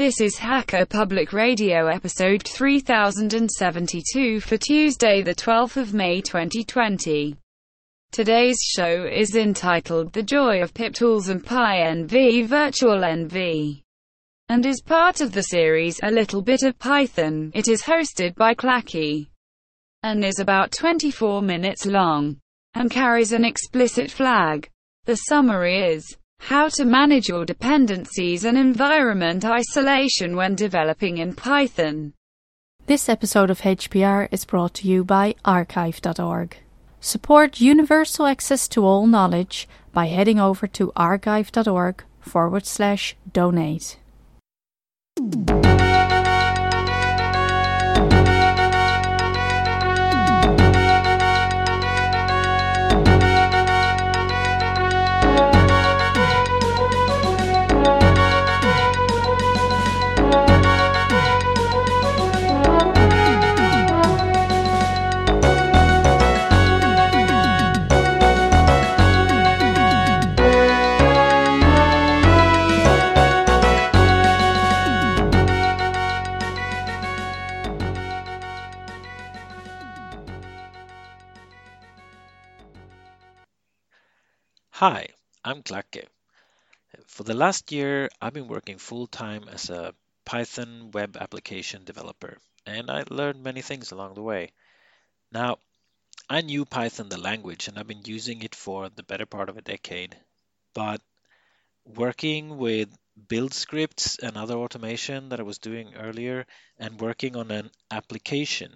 This is Hacker Public Radio episode 3072 for Tuesday the 12th of May 2020. Today's show is entitled The Joy of Pip Tools and PyEnv Virtualenv and is part of the series A Little Bit of Python. It is hosted by Clacke and is about 24 minutes long and carries an explicit flag. The summary is how to manage your dependencies and environment isolation when developing in Python. This episode of HPR is brought to you by archive.org. Support universal access to all knowledge by heading over to archive.org forward slash donate. For the last year, I've been working full time as a Python web application developer, and I learned many things along the way. Now, I knew Python the language, and I've been using it for the better part of a decade. But working with build scripts and other automation that I was doing earlier, and working on an application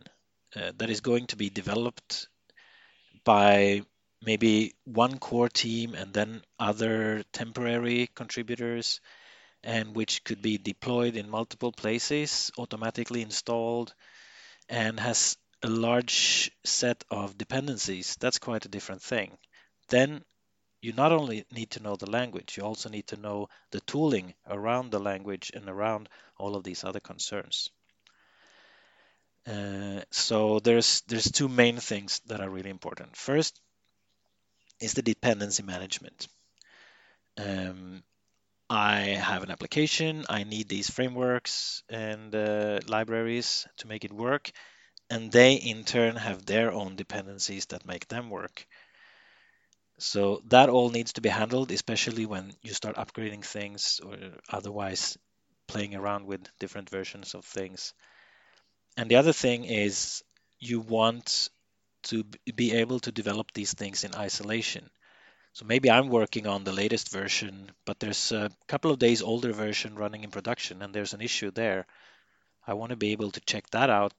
uh, that is going to be developed by maybe one core team and then other temporary contributors, and which could be deployed in multiple places, automatically installed, and has a large set of dependencies. That's quite a different thing. Then you not only need to know the language, you also need to know the tooling around the language and around all of these other concerns. Uh, so there's there's two main things that are really important. First, is the dependency management. Um, I have an application, I need these frameworks and uh, libraries to make it work, and they in turn have their own dependencies that make them work. So that all needs to be handled, especially when you start upgrading things or otherwise playing around with different versions of things. And the other thing is you want to be able to develop these things in isolation. So maybe I'm working on the latest version, but there's a couple of days older version running in production and there's an issue there. I want to be able to check that out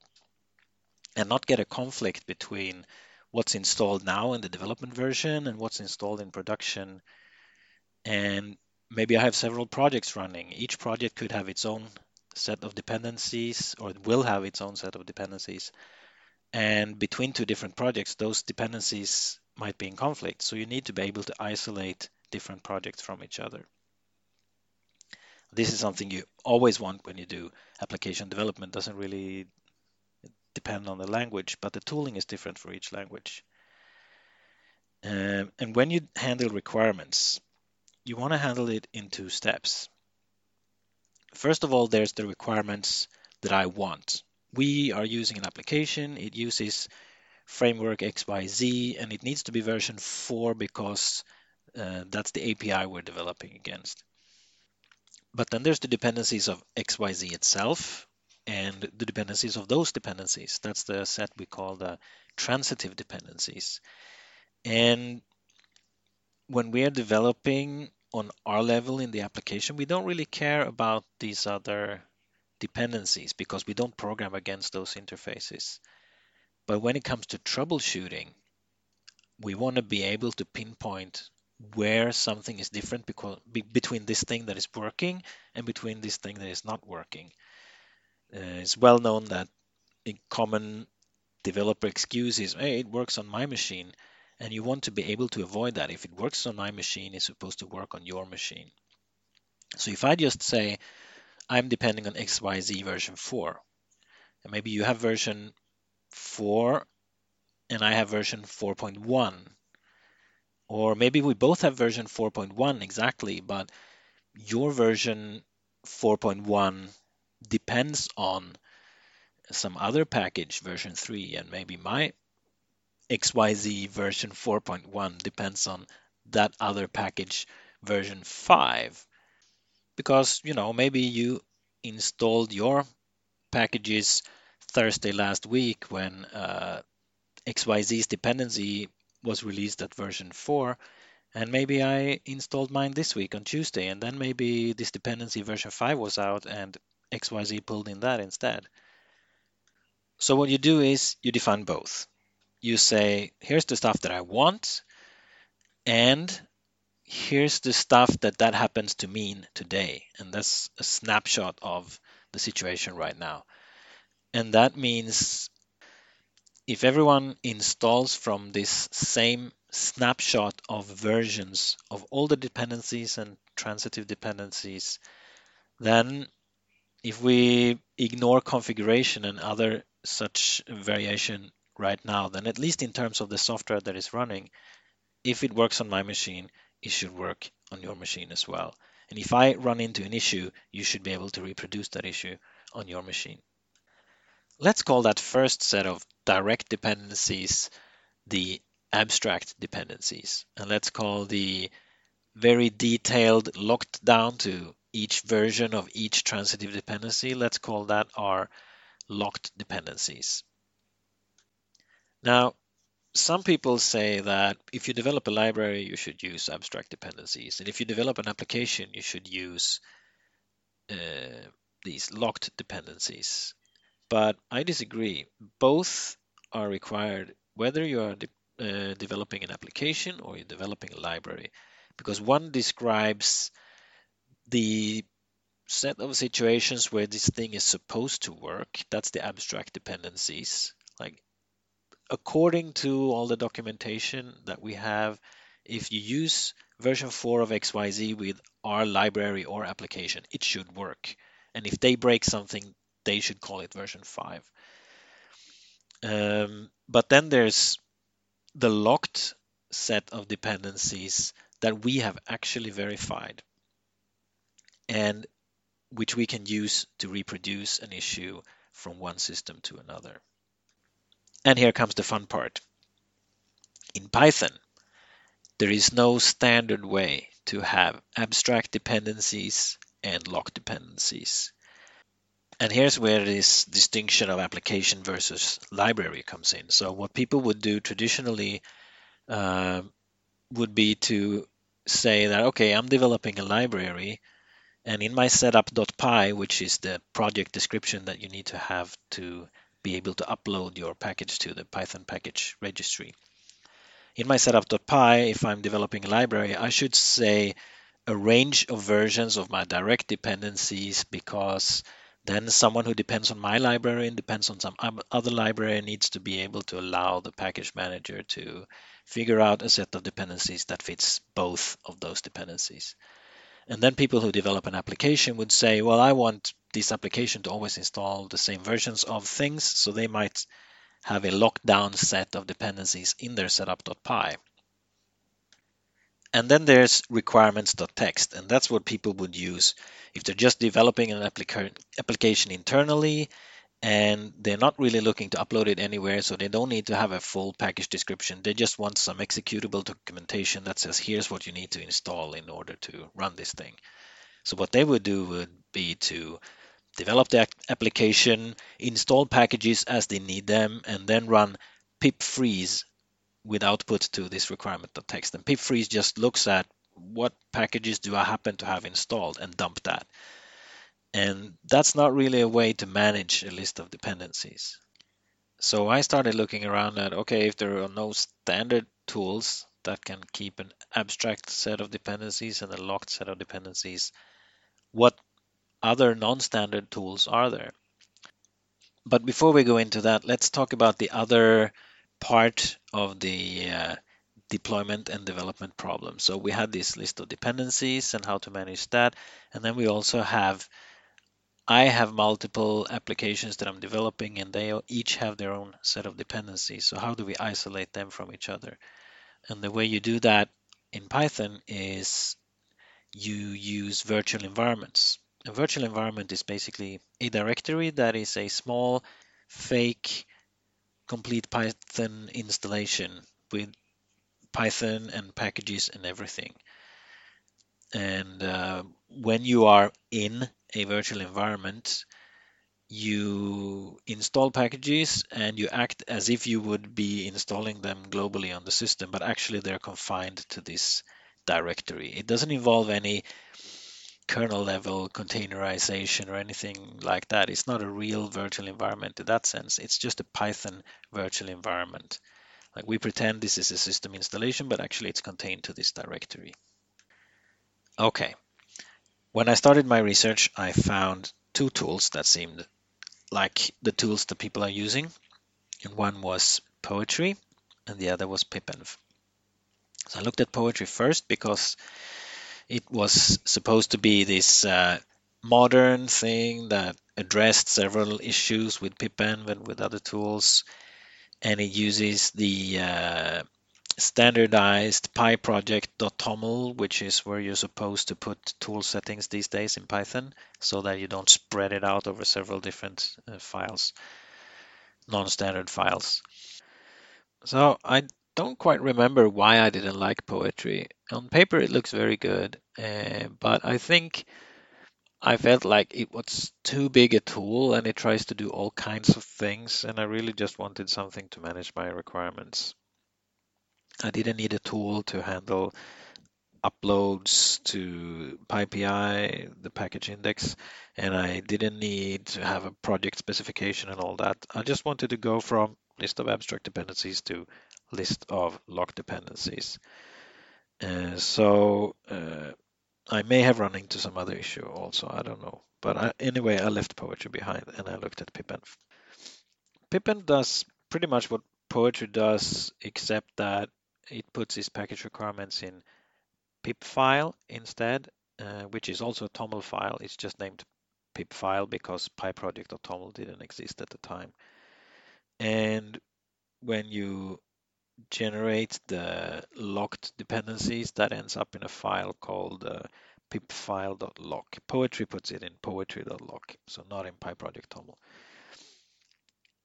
and not get a conflict between what's installed now in the development version and what's installed in production. And maybe I have several projects running. Each project could have its own set of dependencies or will have its own set of dependencies. And between two different projects, those dependencies might be in conflict. So you need to be able to isolate different projects from each other. This is something you always want when you do application development. Doesn't really depend on the language, but the tooling is different for each language. Um, and when you handle requirements, you want to handle it in two steps. First of all, there's the requirements that I want we are using an application. It uses framework XYZ and it needs to be version 4 because uh, that's the API we're developing against. But then there's the dependencies of XYZ itself and the dependencies of those dependencies. That's the set we call the transitive dependencies. And when we are developing on our level in the application, we don't really care about these other dependencies because we don't program against those interfaces. But when it comes to troubleshooting, we want to be able to pinpoint where something is different because be, between this thing that is working and between this thing that is not working. Uh, it's well known that a common developer excuse is, hey, it works on my machine. And you want to be able to avoid that. If it works on my machine, it's supposed to work on your machine. So if I just say, I'm depending on XYZ version 4. And maybe you have version 4 and I have version 4.1. Or maybe we both have version 4.1 exactly, but your version 4.1 depends on some other package version 3 and maybe my XYZ version 4.1 depends on that other package version 5 because you know maybe you installed your packages Thursday last week when uh, XYZ's dependency was released at version 4 and maybe I installed mine this week on Tuesday and then maybe this dependency version 5 was out and XYZ pulled in that instead. So what you do is you define both you say, here's the stuff that I want, and here's the stuff that that happens to mean today. And that's a snapshot of the situation right now. And that means if everyone installs from this same snapshot of versions of all the dependencies and transitive dependencies, then if we ignore configuration and other such variation right now, then at least in terms of the software that is running, if it works on my machine, it should work on your machine as well. And if I run into an issue, you should be able to reproduce that issue on your machine. Let's call that first set of direct dependencies the abstract dependencies. And let's call the very detailed, locked down to each version of each transitive dependency, let's call that our locked dependencies. Now, some people say that if you develop a library, you should use abstract dependencies. And if you develop an application, you should use uh, these locked dependencies. But I disagree. Both are required whether you are de uh, developing an application or you're developing a library, because one describes the set of situations where this thing is supposed to work. That's the abstract dependencies. Like according to all the documentation that we have, if you use version 4 of XYZ with our library or application, it should work. And if they break something, they should call it version 5. Um, but then there's the locked set of dependencies that we have actually verified and which we can use to reproduce an issue from one system to another. And here comes the fun part. In Python, there is no standard way to have abstract dependencies and lock dependencies. And here's where this distinction of application versus library comes in. So what people would do traditionally uh, would be to say that, okay, I'm developing a library and in my setup.py, which is the project description that you need to have to be able to upload your package to the Python package registry. In my setup.py, if I'm developing a library, I should say a range of versions of my direct dependencies because then someone who depends on my library and depends on some other library needs to be able to allow the package manager to figure out a set of dependencies that fits both of those dependencies. And then people who develop an application would say, well, I want this application to always install the same versions of things. So they might have a lockdown set of dependencies in their setup.py. And then there's requirements.txt, and that's what people would use if they're just developing an applica- application internally and they're not really looking to upload it anywhere, so they don't need to have a full package description. They just want some executable documentation that says, here's what you need to install in order to run this thing. So what they would do would be to develop the application, install packages as they need them, and then run pip freeze with output to this requirement.txt. And pip freeze just looks at what packages do I happen to have installed and dump that. And that's not really a way to manage a list of dependencies. So I started looking around at okay, if there are no standard tools that can keep an abstract set of dependencies and a locked set of dependencies, what other non standard tools are there? But before we go into that, let's talk about the other part of the uh, deployment and development problem. So we had this list of dependencies and how to manage that. And then we also have I have multiple applications that I'm developing and they each have their own set of dependencies. So how do we isolate them from each other? And the way you do that in Python is you use virtual environments. A virtual environment is basically a directory that is a small fake complete Python installation with Python and packages and everything. And uh, when you are in a virtual environment, you install packages and you act as if you would be installing them globally on the system, but actually they're confined to this directory. It doesn't involve any kernel level containerization or anything like that. It's not a real virtual environment in that sense. It's just a Python virtual environment. Like we pretend this is a system installation, but actually it's contained to this directory. Okay. When I started my research, I found two tools that seemed like the tools that people are using. And one was Poetry and the other was pipenv. So I looked at Poetry first because it was supposed to be this uh, modern thing that addressed several issues with pipenv and with other tools. And it uses the uh, standardized pyproject.toml, which is where you're supposed to put tool settings these days in Python so that you don't spread it out over several different uh, files, non-standard files. So I don't quite remember why I didn't like poetry. On paper, it looks very good, uh, but I think I felt like it was too big a tool and it tries to do all kinds of things, and I really just wanted something to manage my requirements. I didn't need a tool to handle uploads to PyPI, the package index, and I didn't need to have a project specification and all that. I just wanted to go from list of abstract dependencies to list of lock dependencies. Uh, so uh, I may have run into some other issue also, I don't know. But I, anyway, I left poetry behind and I looked at pipenv. pipenv does pretty much what poetry does, except that it puts its package requirements in pip file instead, uh, which is also a TOML file. It's just named pip file because pyproject.toml didn't exist at the time. And when you generate the locked dependencies, that ends up in a file called uh, pipfile.lock. Poetry puts it in poetry.lock, so not in pyproject.toml.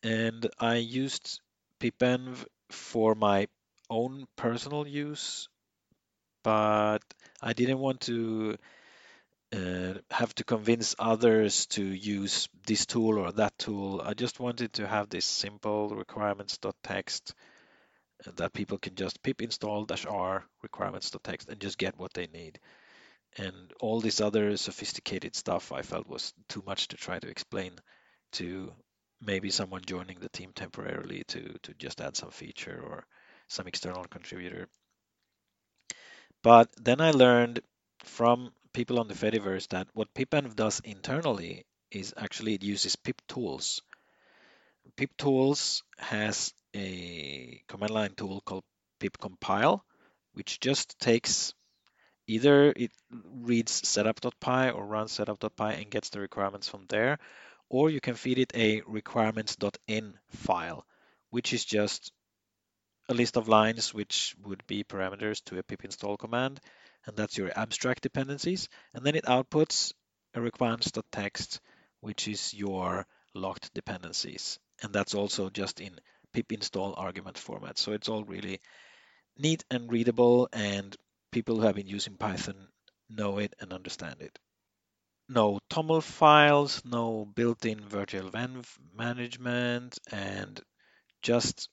And I used pipenv for my own personal use, but I didn't want to uh, have to convince others to use this tool or that tool. I just wanted to have this simple requirements.txt that people can just pip install dash r requirements.txt and just get what they need. And all this other sophisticated stuff I felt was too much to try to explain to maybe someone joining the team temporarily to, to just add some feature or some external contributor. But then I learned from people on the Fediverse that what pipenv does internally is actually it uses pip tools. Pip tools has a command line tool called pip compile, which just takes either it reads setup.py or runs setup.py and gets the requirements from there, or you can feed it a requirements.in file, which is just a list of lines which would be parameters to a pip install command, and that's your abstract dependencies. And then it outputs a requirements.txt, which is your locked dependencies. And that's also just in pip install argument format. So it's all really neat and readable, and people who have been using Python know it and understand it. No TOML files, no built-in virtual env management, and just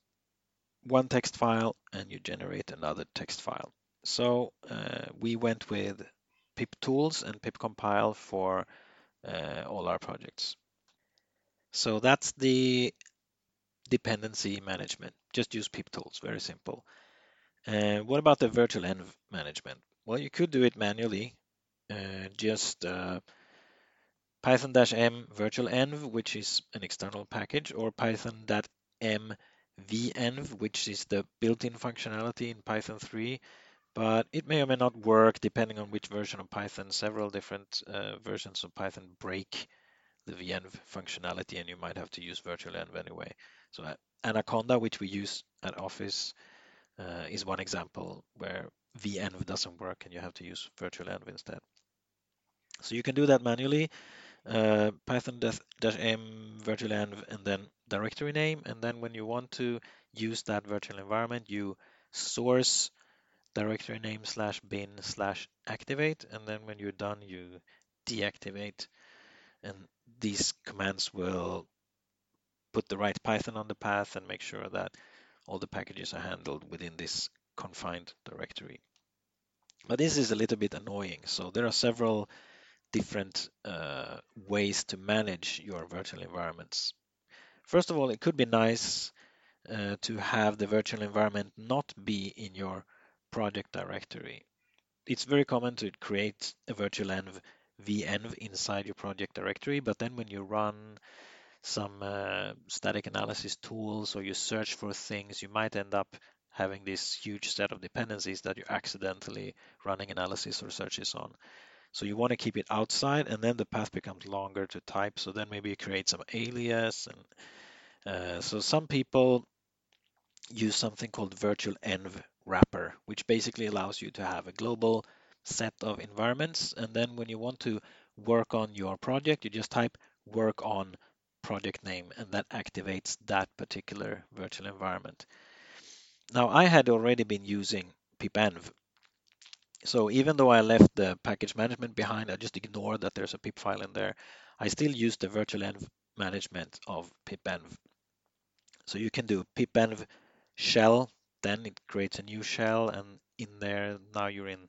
one text file and you generate another text file. So uh, we went with pip tools and pip compile for uh, all our projects. So that's the dependency management. Just use pip tools, very simple. Uh, what about the virtual env management? Well, you could do it manually. Uh, just uh, python-m virtual env, which is an external package, or python.m venv, which is the built-in functionality in Python 3, but it may or may not work depending on which version of Python. Several different uh, versions of Python break the venv functionality, and you might have to use virtual env anyway. So uh, Anaconda, which we use at Office, uh, is one example where venv doesn't work and you have to use virtual env instead. So you can do that manually. Uh, python-m virtualenv and then directory name. And then when you want to use that virtual environment, you source directory name slash bin slash activate. And then when you're done, you deactivate. And these commands will put the right Python on the path and make sure that all the packages are handled within this confined directory. But this is a little bit annoying. So there are several different uh, ways to manage your virtual environments. First of all, it could be nice uh, to have the virtual environment not be in your project directory. It's very common to create a virtual env inside your project directory, but then when you run some uh, static analysis tools or you search for things, you might end up having this huge set of dependencies that you're accidentally running analysis or searches on. So you want to keep it outside and then the path becomes longer to type. So then maybe you create some alias. And uh, so some people use something called virtual env wrapper, which basically allows you to have a global set of environments. And then when you want to work on your project, you just type work on project name and that activates that particular virtual environment. Now I had already been using pipenv. So even though I left the package management behind, I just ignored that there's a pip file in there. I still use the virtual env management of pipenv. So you can do pipenv shell, then it creates a new shell and in there now you're in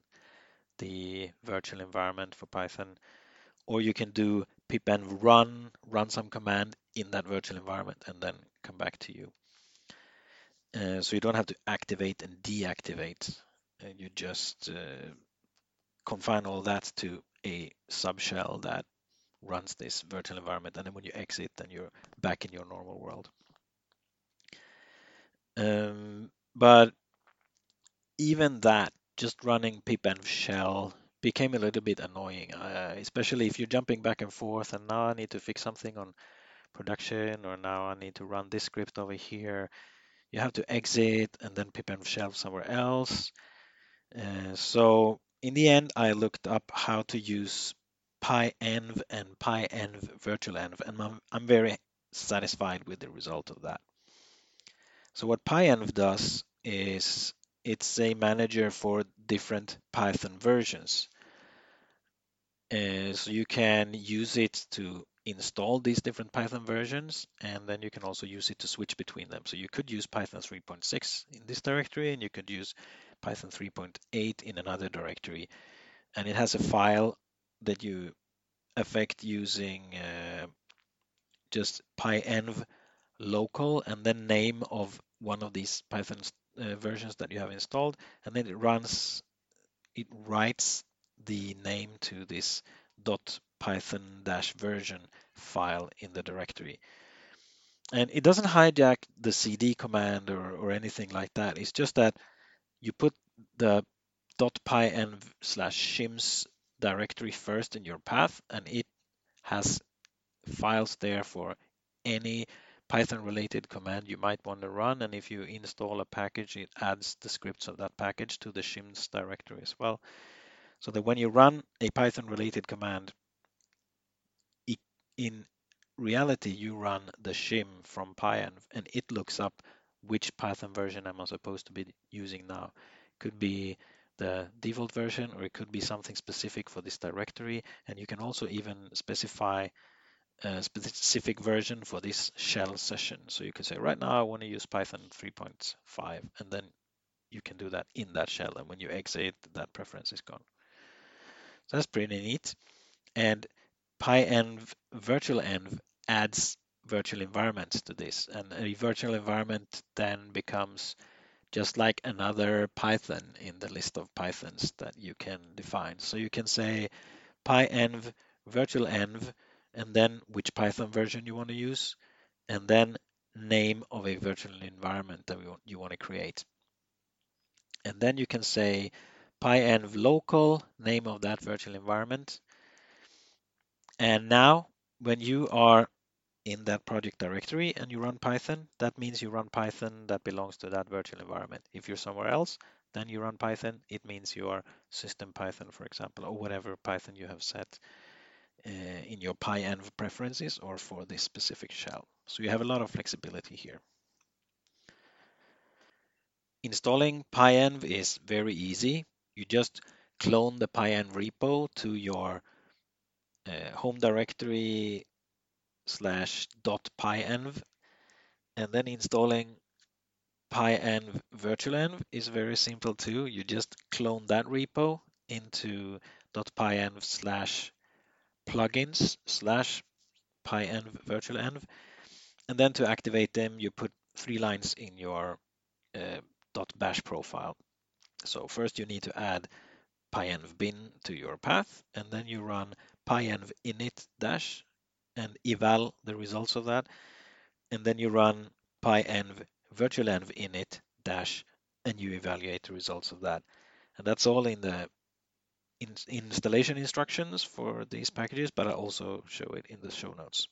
the virtual environment for Python. Or you can do pipenv run, run some command in that virtual environment and then come back to you. Uh, so you don't have to activate and deactivate. You just uh, confine all that to a subshell that runs this virtual environment. And then when you exit, then you're back in your normal world. Um, but even that, just running pipenv shell became a little bit annoying, uh, especially if you're jumping back and forth and now I need to fix something on production or now I need to run this script over here you have to exit and then pipenv shell somewhere else. Uh, so in the end, I looked up how to use pyenv and pyenv virtualenv, and I'm, I'm very satisfied with the result of that. So what pyenv does is it's a manager for different Python versions. Uh, so you can use it to install these different Python versions, and then you can also use it to switch between them. So you could use Python 3.6 in this directory, and you could use Python 3.8 in another directory. And it has a file that you affect using uh, just pyenv local and then name of one of these Python uh, versions that you have installed, and then it runs, it writes the name to this dot python-version file in the directory. And it doesn't hijack the cd command or, or anything like that. It's just that you put the .pyenv slash shims directory first in your path, and it has files there for any Python related command you might want to run. And if you install a package, it adds the scripts of that package to the shims directory as well. So that when you run a Python related command, in reality, you run the shim from pyenv and it looks up which Python version am I supposed to be using now. Could be the default version or it could be something specific for this directory. And you can also even specify a specific version for this shell session. So you can say, right now I want to use Python 3.5 and then you can do that in that shell. And when you exit, that preference is gone. So that's pretty neat. And pyenv virtualenv adds virtual environments to this. And a virtual environment then becomes just like another Python in the list of Pythons that you can define. So you can say pyenv virtualenv and then which Python version you want to use and then name of a virtual environment that you want to create. And then you can say pyenv local, name of that virtual environment, and now when you are in that project directory and you run Python, that means you run Python that belongs to that virtual environment. If you're somewhere else, then you run Python. It means you are system Python, for example, or whatever Python you have set uh, in your pyenv preferences or for this specific shell. So you have a lot of flexibility here. Installing pyenv is very easy. You just clone the pyenv repo to your uh, home directory slash dot pyenv and then installing pyenv virtualenv is very simple too. You just clone that repo into dot .pyenv slash plugins slash pyenv virtualenv. And then to activate them, you put three lines in your uh, .bash profile. So first you need to add pyenv bin to your path, and then you run pyenv init dash and eval the results of that. And then you run pyenv virtualenv init dash and you evaluate the results of that. And that's all in the in installation instructions for these packages, but I also show it in the show notes.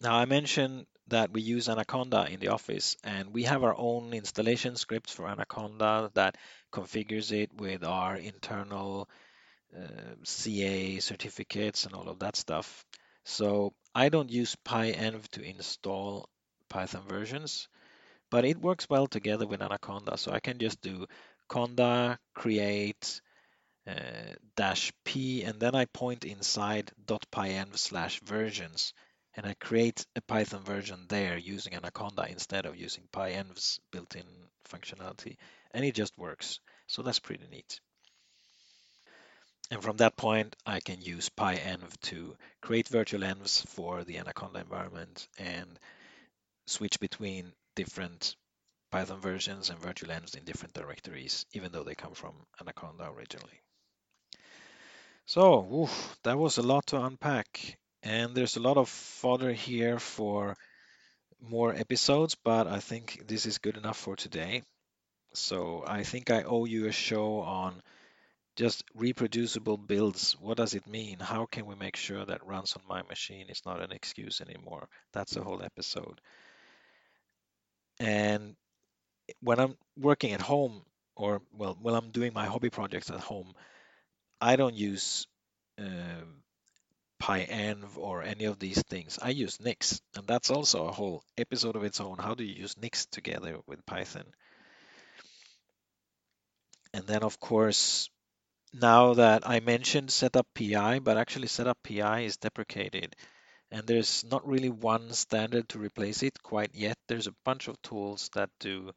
Now I mentioned that we use Anaconda in the office and we have our own installation script for Anaconda that configures it with our internal uh, CA certificates and all of that stuff. So I don't use pyenv to install Python versions, but it works well together with Anaconda. So I can just do conda create uh, dash p, and then I point inside .pyenv slash versions, and I create a Python version there using Anaconda instead of using pyenv's built-in functionality, and it just works. So that's pretty neat. And from that point, I can use pyenv to create virtual envs for the Anaconda environment and switch between different Python versions and virtual envs in different directories, even though they come from Anaconda originally. So, oof, that was a lot to unpack. And there's a lot of fodder here for more episodes, but I think this is good enough for today. So I think I owe you a show on just reproducible builds. What does it mean? How can we make sure that runs on my machine is not an excuse anymore? That's a whole episode. And when I'm working at home, or well, when I'm doing my hobby projects at home, I don't use uh, pyenv or any of these things. I use Nix, and that's also a whole episode of its own. How do you use Nix together with Python? And then, of course, now that I mentioned setup.py, but actually setup.py is deprecated and there's not really one standard to replace it quite yet. There's a bunch of tools that do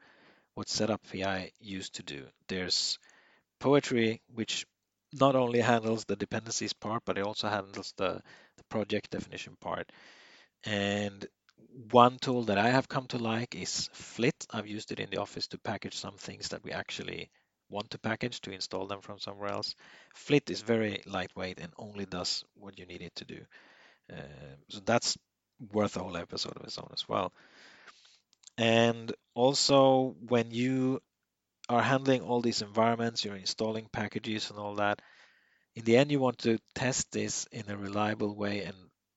what setup PI used to do. There's Poetry, which not only handles the dependencies part, but it also handles the, the project definition part. And one tool that I have come to like is Flit. I've used it in the office to package some things that we actually want to package to install them from somewhere else. Flit is very lightweight and only does what you need it to do. Uh, so that's worth a whole episode of its own as well. And also, when you are handling all these environments, you're installing packages and all that, in the end, you want to test this in a reliable way and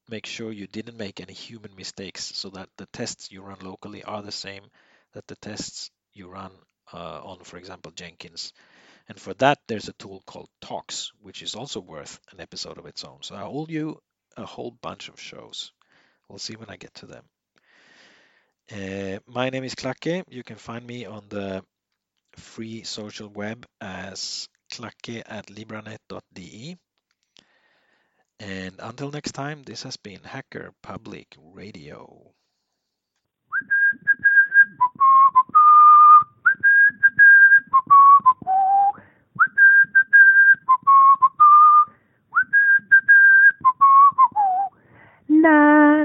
make sure you didn't make any human mistakes so that the tests you run locally are the same that the tests you run uh, on, for example, Jenkins. And for that, there's a tool called Tox, which is also worth an episode of its own. So I owe you a whole bunch of shows. We'll see when I get to them. Uh, my name is Clacke. You can find me on the free social web as clacke at libranet.de. And until next time, this has been Hacker Public Radio.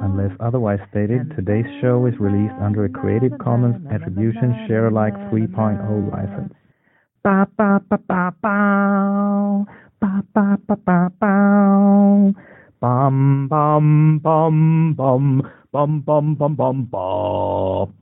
Unless otherwise stated, today's show is released under a Creative Commons Attribution Share Alike 3.0 license. Ba ba ba ba ba ba ba ba ba ba. Bum bum bum bum bum bum bum bum bum